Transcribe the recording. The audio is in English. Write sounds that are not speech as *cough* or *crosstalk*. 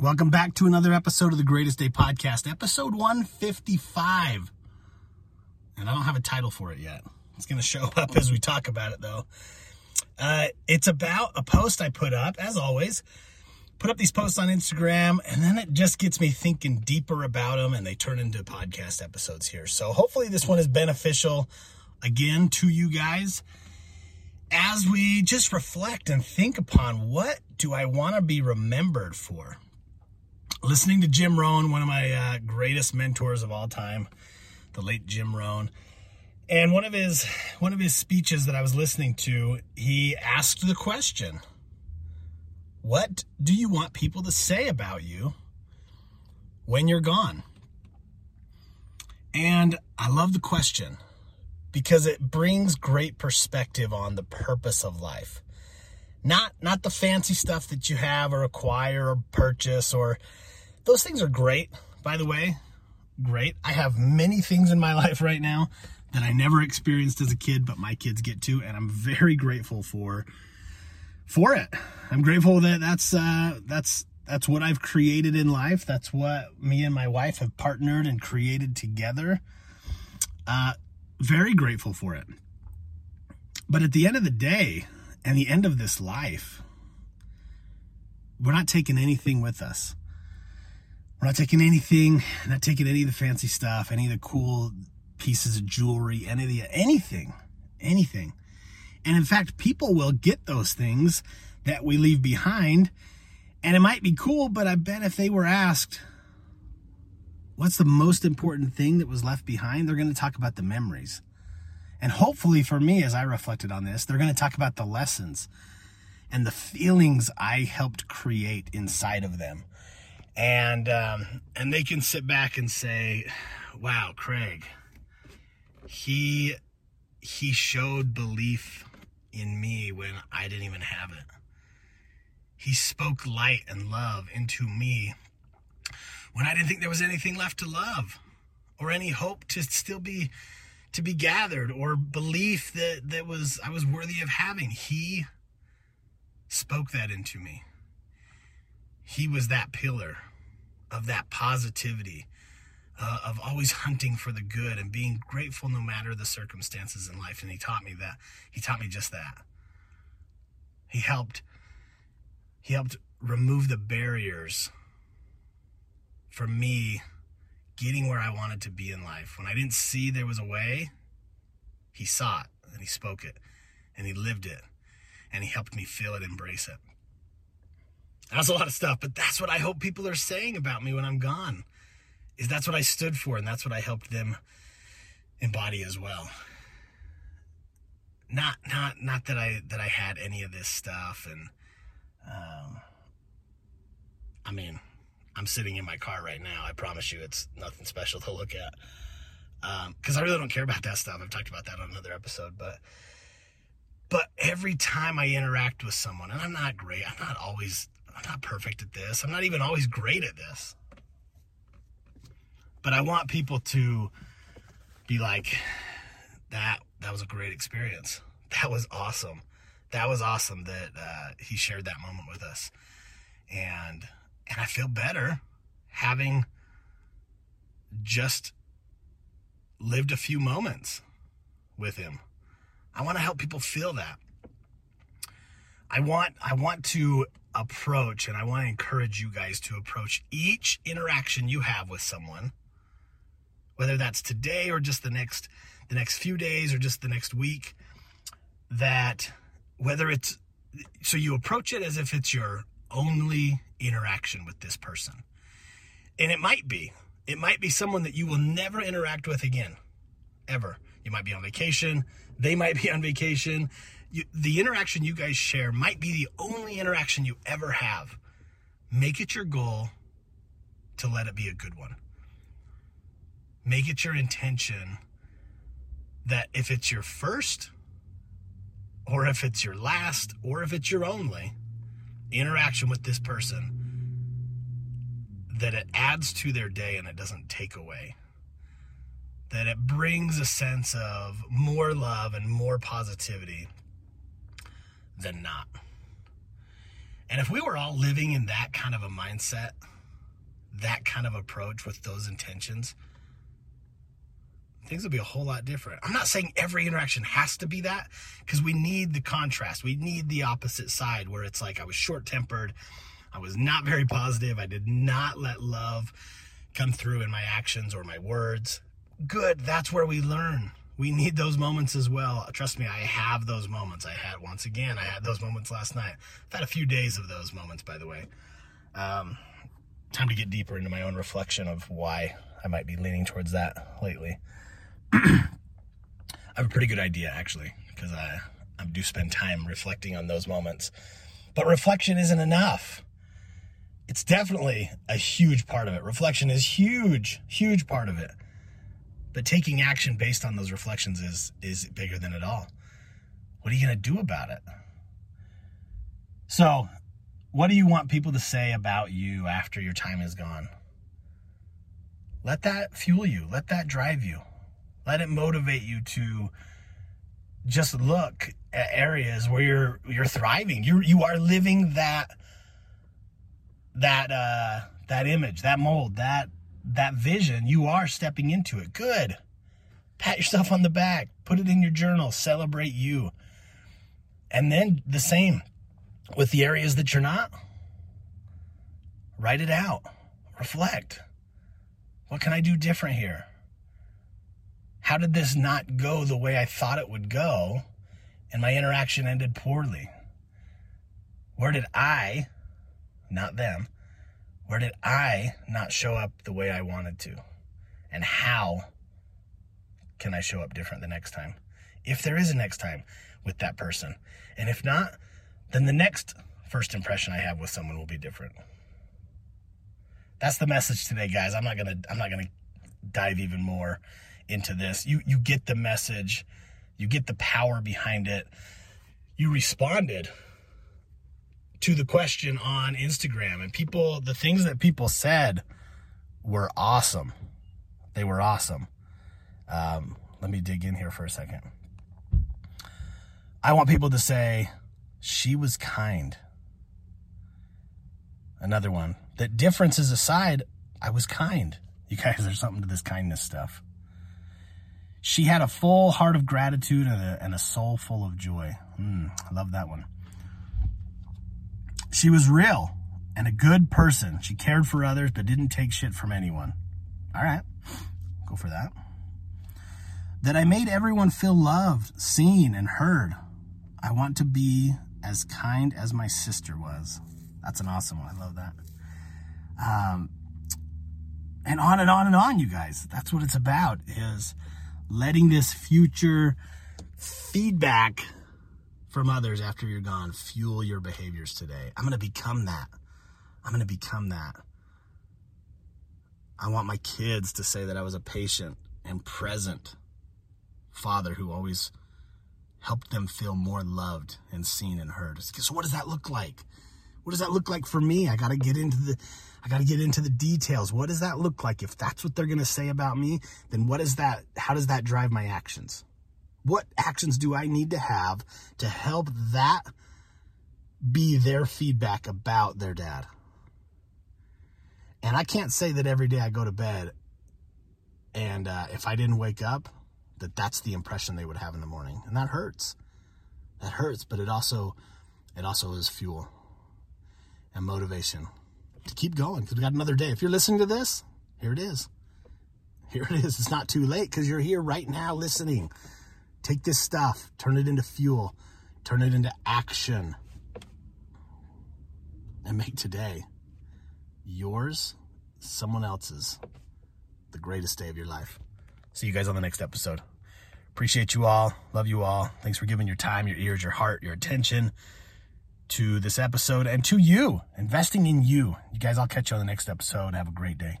Welcome back to another episode of the Greatest Day Podcast, episode 155. And I don't have a title for it yet. It's going to show *laughs* up as we talk about it, though. Uh, it's about a post I put up, as always. Put up these posts on Instagram, and then it just gets me thinking deeper about them, and they turn into podcast episodes here. So hopefully, this one is beneficial again to you guys as we just reflect and think upon what do I want to be remembered for? Listening to Jim Rohn, one of my uh, greatest mentors of all time, the late Jim Rohn. And one of his one of his speeches that I was listening to, he asked the question, "What do you want people to say about you when you're gone?" And I love the question because it brings great perspective on the purpose of life. Not not the fancy stuff that you have or acquire or purchase or those things are great, by the way. Great. I have many things in my *laughs* life right now that I never experienced as a kid, but my kids get to, and I'm very grateful for for it. I'm grateful that that's uh, that's that's what I've created in life. That's what me and my wife have partnered and created together. Uh, very grateful for it. But at the end of the day, and the end of this life, we're not taking anything with us. We're not taking anything, not taking any of the fancy stuff, any of the cool pieces of jewelry, any of the anything, anything. And in fact, people will get those things that we leave behind, and it might be cool, but I bet if they were asked, what's the most important thing that was left behind, they're going to talk about the memories. And hopefully for me, as I reflected on this, they're going to talk about the lessons and the feelings I helped create inside of them and um, and they can sit back and say, "Wow, Craig, he he showed belief in me when I didn't even have it. He spoke light and love into me when I didn't think there was anything left to love, or any hope to still be to be gathered, or belief that that was I was worthy of having. He spoke that into me." he was that pillar of that positivity, uh, of always hunting for the good and being grateful no matter the circumstances in life. And he taught me that. He taught me just that. He helped. He helped remove the barriers for me getting where I wanted to be in life. When I didn't see there was a way, he saw it and he spoke it and he lived it and he helped me feel it, embrace it. That's a lot of stuff, but that's what I hope people are saying about me when I'm gone. Is that's what I stood for and that's what I helped them embody as well. Not not not that I that I had any of this stuff and um I mean, I'm sitting in my car right now. I promise you it's nothing special to look at. Um, cuz I really don't care about that stuff. I've talked about that on another episode, but but every time I interact with someone, and I'm not great, I'm not always I'm not perfect at this. I'm not even always great at this. But I want people to be like, that that was a great experience. That was awesome. That was awesome that uh, he shared that moment with us, and and I feel better having just lived a few moments with him. I want to help people feel that. I want I want to approach and I want to encourage you guys to approach each interaction you have with someone whether that's today or just the next the next few days or just the next week that whether it's so you approach it as if it's your only interaction with this person and it might be it might be someone that you will never interact with again ever you might be on vacation they might be *laughs* on vacation you, the interaction you guys share might be the only interaction you ever have. Make it your goal to let it be a good one. Make it your intention that if it's your first, or if it's your last, or if it's your only interaction with this person, that it adds to their day and it doesn't take away. That it brings a sense of more love and more positivity than not. And if we were all living in that kind of a mindset, that kind of approach with those intentions, things would be a whole lot different. I'm not saying every interaction has to be that because we need the contrast. We need the opposite side where it's like I was short tempered, I was not very positive, I did not let love come through in my actions or my words. Good, that's where we learn. We need those moments as well. Trust me, I have those moments. I had once again, I had those moments last night. I've had a few days of those moments, by the way. Um, time to get deeper into my own reflection of why I might be leaning towards that lately. I have a pretty good idea actually, because I, I do spend time reflecting on those moments. But reflection isn't enough. It's definitely a huge part of it. Reflection is huge, huge part of it. But taking action based on those reflections is is bigger than it all. What are you going to do about it? So, what do you want people to say about you after your time is gone? Let that fuel you. Let that drive you. Let it motivate you to just look at areas where you're you're thriving. You you are living that that uh that image, that mold, that that vision. You are stepping into it. Good. Pat yourself on the back. Put it in your journal. Celebrate you. And then the same with the areas that you're not. Write it out. Reflect. What can I do different here? How did this not go the way I thought it would go? And my interaction ended poorly. Where did I, not them, where did I not show up the way I wanted to? And how can I show up different the next time? If there is a next time with that person. And if not, then the next first impression I have with someone will be different. That's the message today, guys. I'm not to I'm not to dive even more into this. You you get the message, you get the power behind it. You responded to the question on Instagram and people the things that people said were awesome. They were awesome. Um, let me dig in here for a second. I want people to say she was kind. Another one. That differences aside, I was kind. You guys, there's something to this kindness stuff. She had a full heart of gratitude and a, and a soul full of joy. Mm, I love that one. She was real and a good person. She cared for others, but didn't take shit from anyone. All right, go for that. That I made everyone feel loved, seen, and heard. I want to be as kind as my sister was. That's an awesome one. I love that. Um, and on and on and on, you guys. That's what it's about. Is letting this future feedback from others after you're gone fuel your behaviors today. I'm going to become that. I'm going to become that. I want my kids to say that I was a patient and present father who always helped them feel more loved and seen and heard. So what does that look like? What does that look like for me? I got to get into the I got to get into the details. What does that look like? If that's what they're going to say about me, then what is that? How does that drive my actions? What actions do I need to have to help that be their feedback about their dad? And I can't say that every day I go to bed and uh, if I didn't wake up, that that's the impression they would have in the morning. And that hurts. That hurts, but it also it also is fuel and motivation to keep going because we got another day. If you're listening to this, here it is. Here it is. It's not too late because you're here right now listening. Take this stuff, turn it into fuel, turn it into action, and make today yours, someone else's, the greatest day of your life. See you guys on the next episode. Appreciate you all. Love you all. Thanks for giving your time, your ears, your heart, your attention to this episode and to you, investing in you. You guys, I'll catch you on the next episode. Have a great day.